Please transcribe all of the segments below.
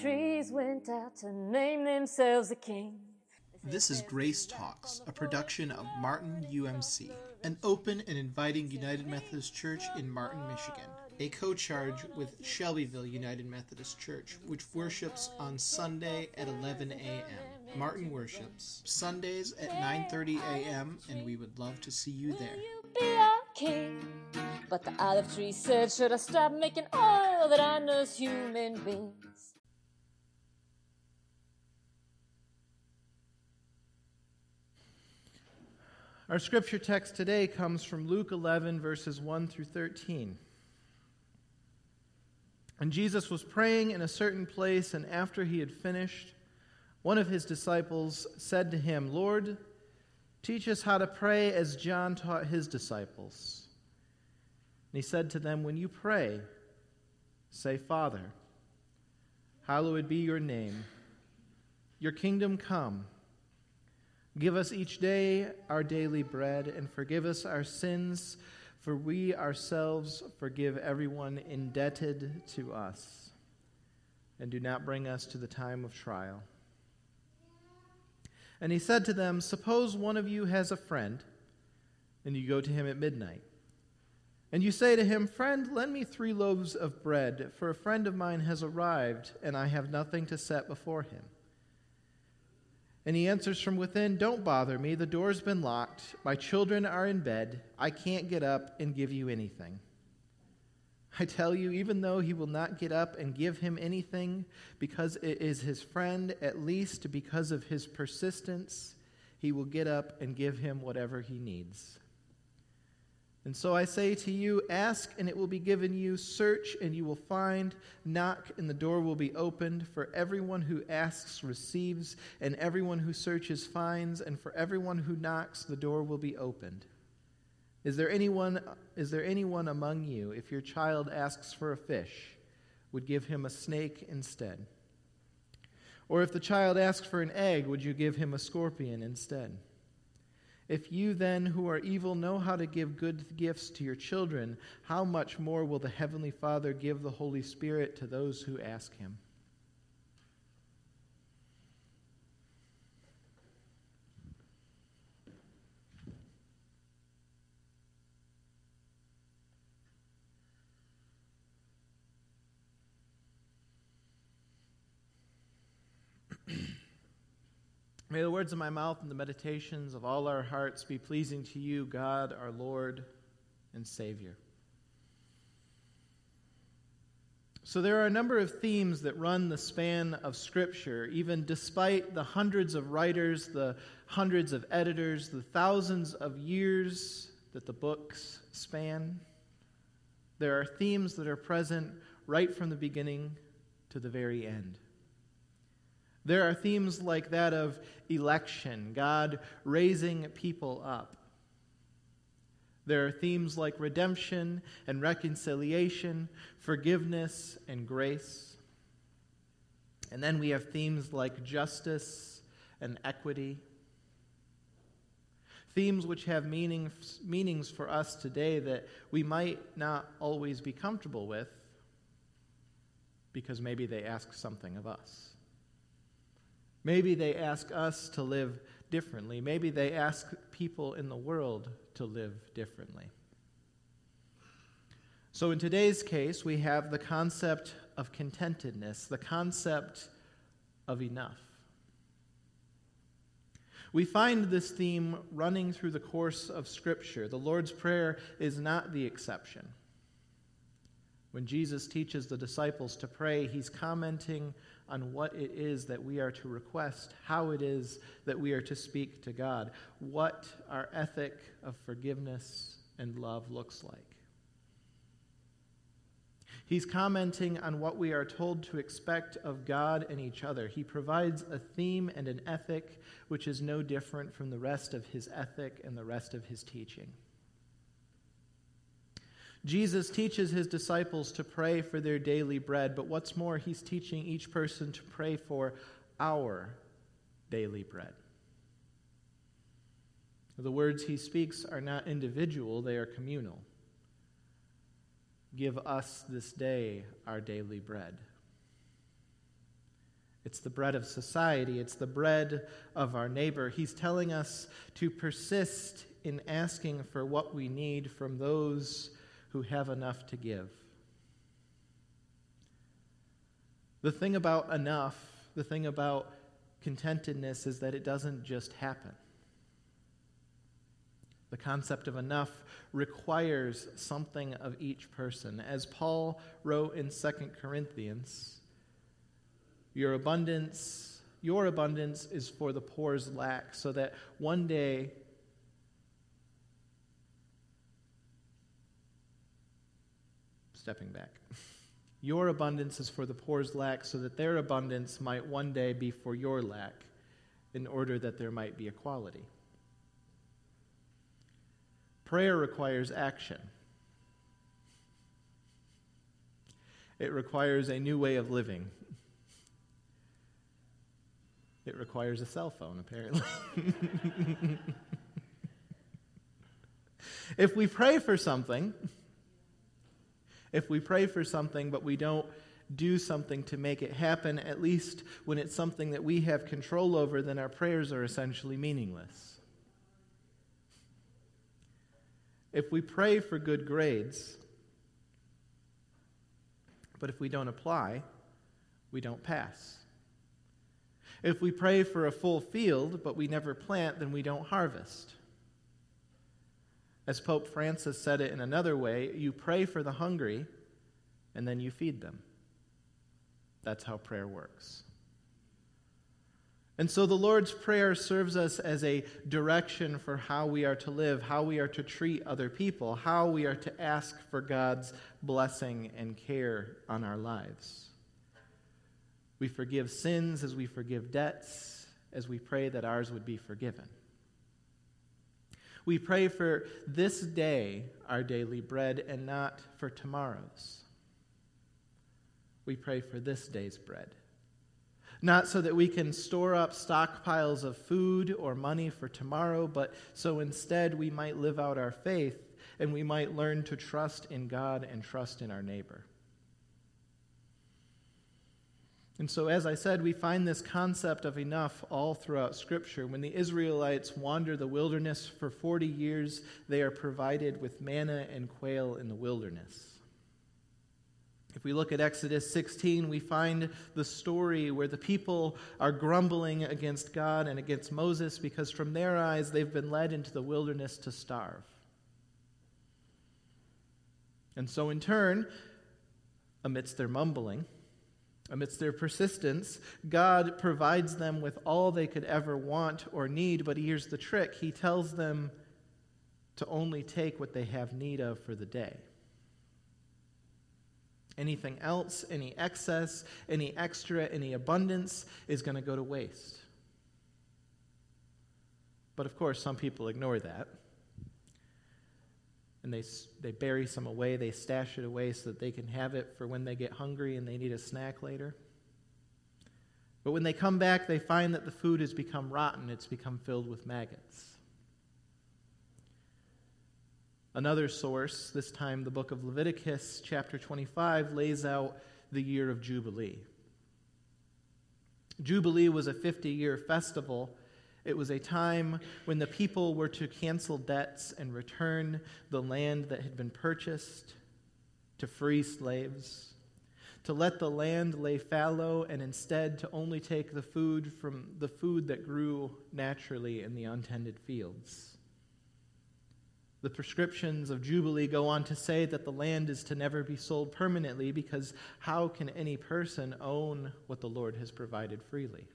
trees went out to name themselves a king. This is Grace Talks, a production of Martin UMC, an open and inviting United Methodist Church in Martin, Michigan, a co-charge with Shelbyville United Methodist Church, which worships on Sunday at 11 a.m. Martin worships Sundays at 9:30 a.m. and we would love to see you there. You be our king. But the olive tree said, Should I stop making oil that I human beings? Our scripture text today comes from Luke 11, verses 1 through 13. And Jesus was praying in a certain place, and after he had finished, one of his disciples said to him, Lord, teach us how to pray as John taught his disciples. And he said to them, When you pray, say, Father, hallowed be your name, your kingdom come. Give us each day our daily bread, and forgive us our sins, for we ourselves forgive everyone indebted to us. And do not bring us to the time of trial. And he said to them, Suppose one of you has a friend, and you go to him at midnight. And you say to him, Friend, lend me three loaves of bread, for a friend of mine has arrived, and I have nothing to set before him. And he answers from within, Don't bother me. The door's been locked. My children are in bed. I can't get up and give you anything. I tell you, even though he will not get up and give him anything because it is his friend, at least because of his persistence, he will get up and give him whatever he needs. And so I say to you ask, and it will be given you, search, and you will find, knock, and the door will be opened. For everyone who asks receives, and everyone who searches finds, and for everyone who knocks, the door will be opened. Is there anyone, is there anyone among you, if your child asks for a fish, would give him a snake instead? Or if the child asks for an egg, would you give him a scorpion instead? If you then, who are evil, know how to give good gifts to your children, how much more will the Heavenly Father give the Holy Spirit to those who ask Him? May the words of my mouth and the meditations of all our hearts be pleasing to you, God, our Lord and Savior. So, there are a number of themes that run the span of Scripture, even despite the hundreds of writers, the hundreds of editors, the thousands of years that the books span. There are themes that are present right from the beginning to the very end. There are themes like that of election, God raising people up. There are themes like redemption and reconciliation, forgiveness and grace. And then we have themes like justice and equity. Themes which have meanings, meanings for us today that we might not always be comfortable with because maybe they ask something of us. Maybe they ask us to live differently. Maybe they ask people in the world to live differently. So, in today's case, we have the concept of contentedness, the concept of enough. We find this theme running through the course of Scripture. The Lord's Prayer is not the exception. When Jesus teaches the disciples to pray, he's commenting on what it is that we are to request, how it is that we are to speak to God, what our ethic of forgiveness and love looks like. He's commenting on what we are told to expect of God and each other. He provides a theme and an ethic which is no different from the rest of his ethic and the rest of his teaching. Jesus teaches his disciples to pray for their daily bread, but what's more, he's teaching each person to pray for our daily bread. The words he speaks are not individual, they are communal. Give us this day our daily bread. It's the bread of society. It's the bread of our neighbor. He's telling us to persist in asking for what we need from those who have enough to give. The thing about enough, the thing about contentedness, is that it doesn't just happen. The concept of enough requires something of each person. As Paul wrote in 2 Corinthians, your abundance, your abundance is for the poor's lack, so that one day stepping back. Your abundance is for the poor's lack, so that their abundance might one day be for your lack, in order that there might be equality. Prayer requires action. It requires a new way of living. It requires a cell phone, apparently. if we pray for something, if we pray for something but we don't do something to make it happen, at least when it's something that we have control over, then our prayers are essentially meaningless. If we pray for good grades, but if we don't apply, we don't pass. If we pray for a full field, but we never plant, then we don't harvest. As Pope Francis said it in another way, you pray for the hungry and then you feed them. That's how prayer works. And so the Lord's Prayer serves us as a direction for how we are to live, how we are to treat other people, how we are to ask for God's blessing and care on our lives. We forgive sins as we forgive debts, as we pray that ours would be forgiven. We pray for this day our daily bread and not for tomorrow's. We pray for this day's bread. Not so that we can store up stockpiles of food or money for tomorrow, but so instead we might live out our faith and we might learn to trust in God and trust in our neighbor. And so, as I said, we find this concept of enough all throughout Scripture. When the Israelites wander the wilderness for 40 years, they are provided with manna and quail in the wilderness. If we look at Exodus 16, we find the story where the people are grumbling against God and against Moses because, from their eyes, they've been led into the wilderness to starve. And so, in turn, amidst their mumbling, Amidst their persistence, God provides them with all they could ever want or need, but here's the trick He tells them to only take what they have need of for the day. Anything else, any excess, any extra, any abundance is going to go to waste. But of course, some people ignore that and they, they bury some away. They stash it away so that they can have it for when they get hungry and they need a snack later. But when they come back, they find that the food has become rotten, it's become filled with maggots. Another source, this time the book of Leviticus, chapter 25, lays out the year of Jubilee. Jubilee was a 50 year festival it was a time when the people were to cancel debts and return the land that had been purchased to free slaves, to let the land lay fallow and instead to only take the food from the food that grew naturally in the untended fields. The prescriptions of Jubilee go on to say that the land is to never be sold permanently because how can any person own what the Lord has provided freely?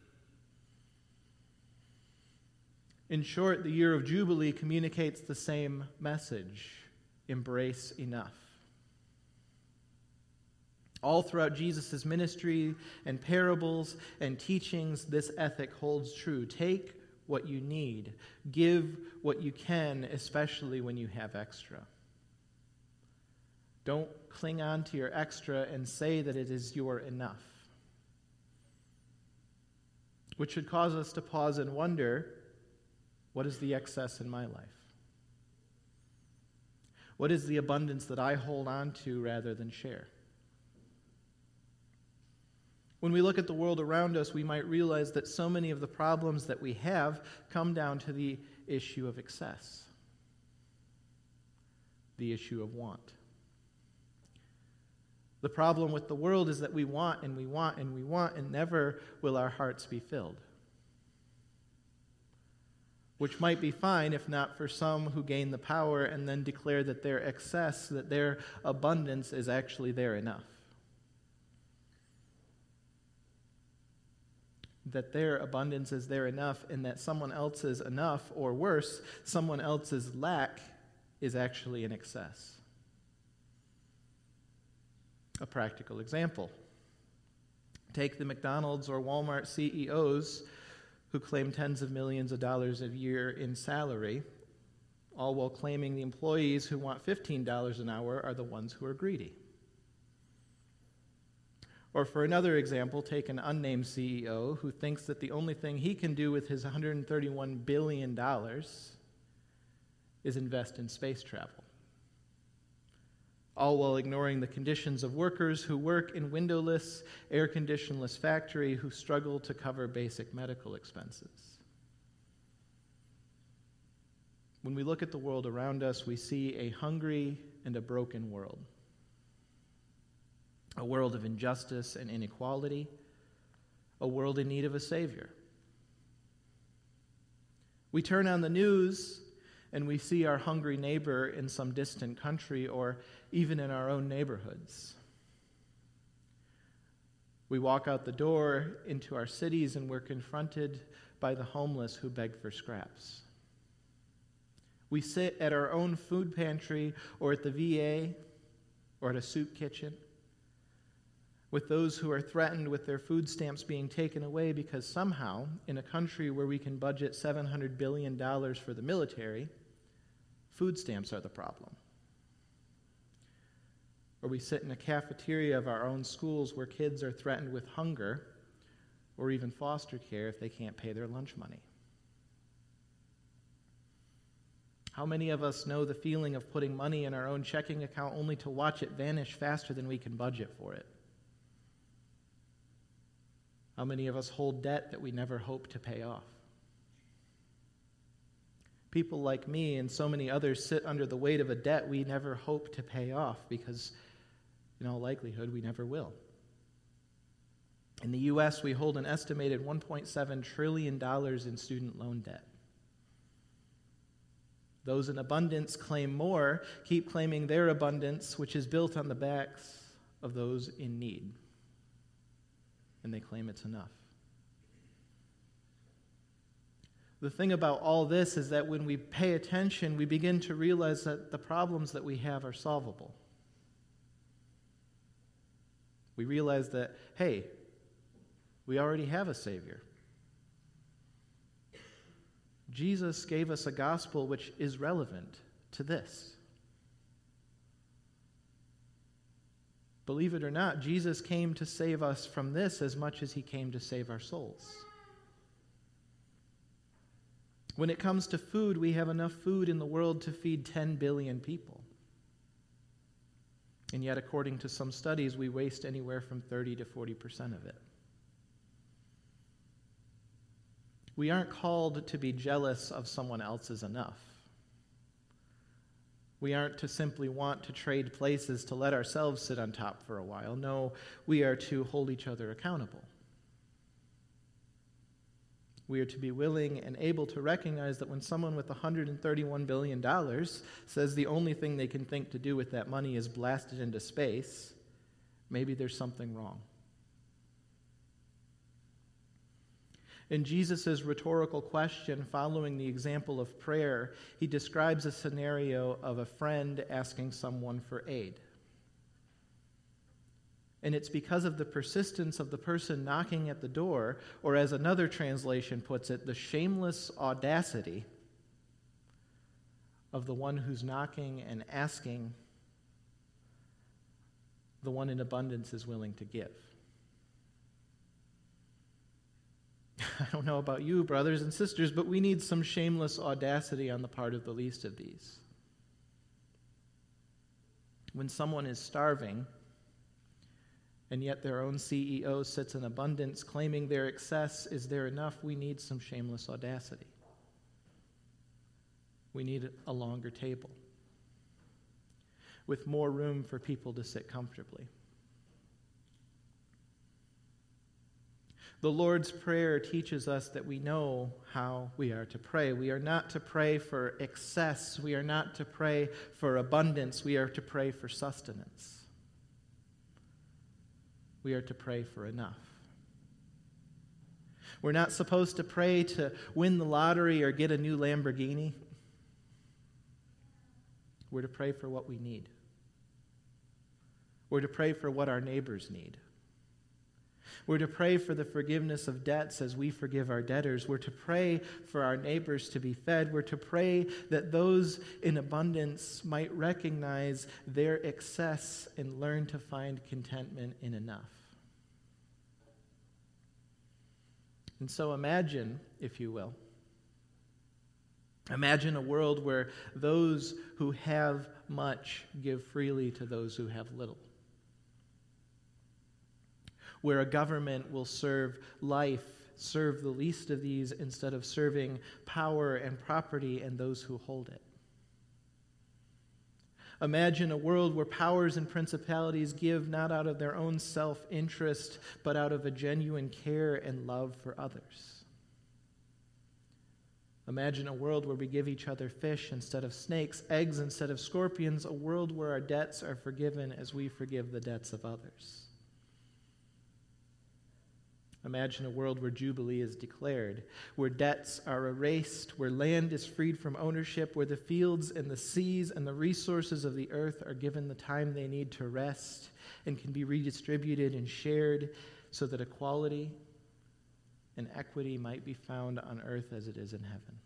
In short, the year of Jubilee communicates the same message embrace enough. All throughout Jesus' ministry and parables and teachings, this ethic holds true. Take what you need, give what you can, especially when you have extra. Don't cling on to your extra and say that it is your enough. Which should cause us to pause and wonder what is the excess in my life? What is the abundance that I hold on to rather than share? When we look at the world around us, we might realize that so many of the problems that we have come down to the issue of excess, the issue of want. The problem with the world is that we want and we want and we want, and never will our hearts be filled. Which might be fine if not for some who gain the power and then declare that their excess, that their abundance is actually their enough. That their abundance is their enough, and that someone else's enough, or worse, someone else's lack, is actually an excess a practical example. Take the McDonald's or Walmart CEOs who claim tens of millions of dollars a year in salary, all while claiming the employees who want $15 an hour are the ones who are greedy. Or for another example, take an unnamed CEO who thinks that the only thing he can do with his $131 billion is invest in space travel all while ignoring the conditions of workers who work in windowless, air conditionless factory who struggle to cover basic medical expenses. When we look at the world around us, we see a hungry and a broken world. A world of injustice and inequality, a world in need of a Savior. We turn on the news and we see our hungry neighbor in some distant country or even in our own neighborhoods. We walk out the door into our cities and we're confronted by the homeless who beg for scraps. We sit at our own food pantry or at the VA or at a soup kitchen with those who are threatened with their food stamps being taken away because somehow, in a country where we can budget $700 billion for the military, food stamps are the problem. Or we sit in a cafeteria of our own schools where kids are threatened with hunger or even foster care if they can't pay their lunch money. How many of us know the feeling of putting money in our own checking account only to watch it vanish faster than we can budget for it? How many of us hold debt that we never hope to pay off? People like me and so many others sit under the weight of a debt we never hope to pay off because, in all likelihood, we never will. In the U.S., we hold an estimated $1.7 trillion in student loan debt. Those in abundance claim more, keep claiming their abundance, which is built on the backs of those in need. And they claim it's enough. The thing about all this is that when we pay attention, we begin to realize that the problems that we have are solvable. We realize that, hey, we already have a Savior. Jesus gave us a gospel which is relevant to this. Believe it or not, Jesus came to save us from this as much as he came to save our souls. When it comes to food, we have enough food in the world to feed 10 billion people. And yet, according to some studies, we waste anywhere from 30 to 40% of it. We aren't called to be jealous of someone else's enough. We aren't to simply want to trade places to let ourselves sit on top for a while. No, we are to hold each other accountable. We are to be willing and able to recognize that when someone with $131 billion says the only thing they can think to do with that money is blast it into space, maybe there's something wrong. In Jesus' rhetorical question, following the example of prayer, he describes a scenario of a friend asking someone for aid. And it's because of the persistence of the person knocking at the door, or as another translation puts it, the shameless audacity of the one who's knocking and asking, the one in abundance is willing to give. I don't know about you, brothers and sisters, but we need some shameless audacity on the part of the least of these. When someone is starving, and yet their own CEO sits in abundance, claiming their excess is their enough? We need some shameless audacity. We need a longer table with more room for people to sit comfortably. The Lord's Prayer teaches us that we know how we are to pray. We are not to pray for excess. We are not to pray for abundance. We are to pray for sustenance. We are to pray for enough. We're not supposed to pray to win the lottery or get a new Lamborghini. We're to pray for what we need. We're to pray for what our neighbors need. We're to pray for the forgiveness of debts as we forgive our debtors. We're to pray for our neighbors to be fed. We're to pray that those in abundance might recognize their excess and learn to find contentment in enough. And so imagine, if you will, imagine a world where those who have much give freely to those who have little where a government will serve life, serve the least of these instead of serving power and property and those who hold it. Imagine a world where powers and principalities give not out of their own self interest, but out of a genuine care and love for others. Imagine a world where we give each other fish instead of snakes, eggs instead of scorpions, a world where our debts are forgiven as we forgive the debts of others. Imagine a world where Jubilee is declared, where debts are erased, where land is freed from ownership, where the fields and the seas and the resources of the earth are given the time they need to rest and can be redistributed and shared so that equality and equity might be found on earth as it is in heaven.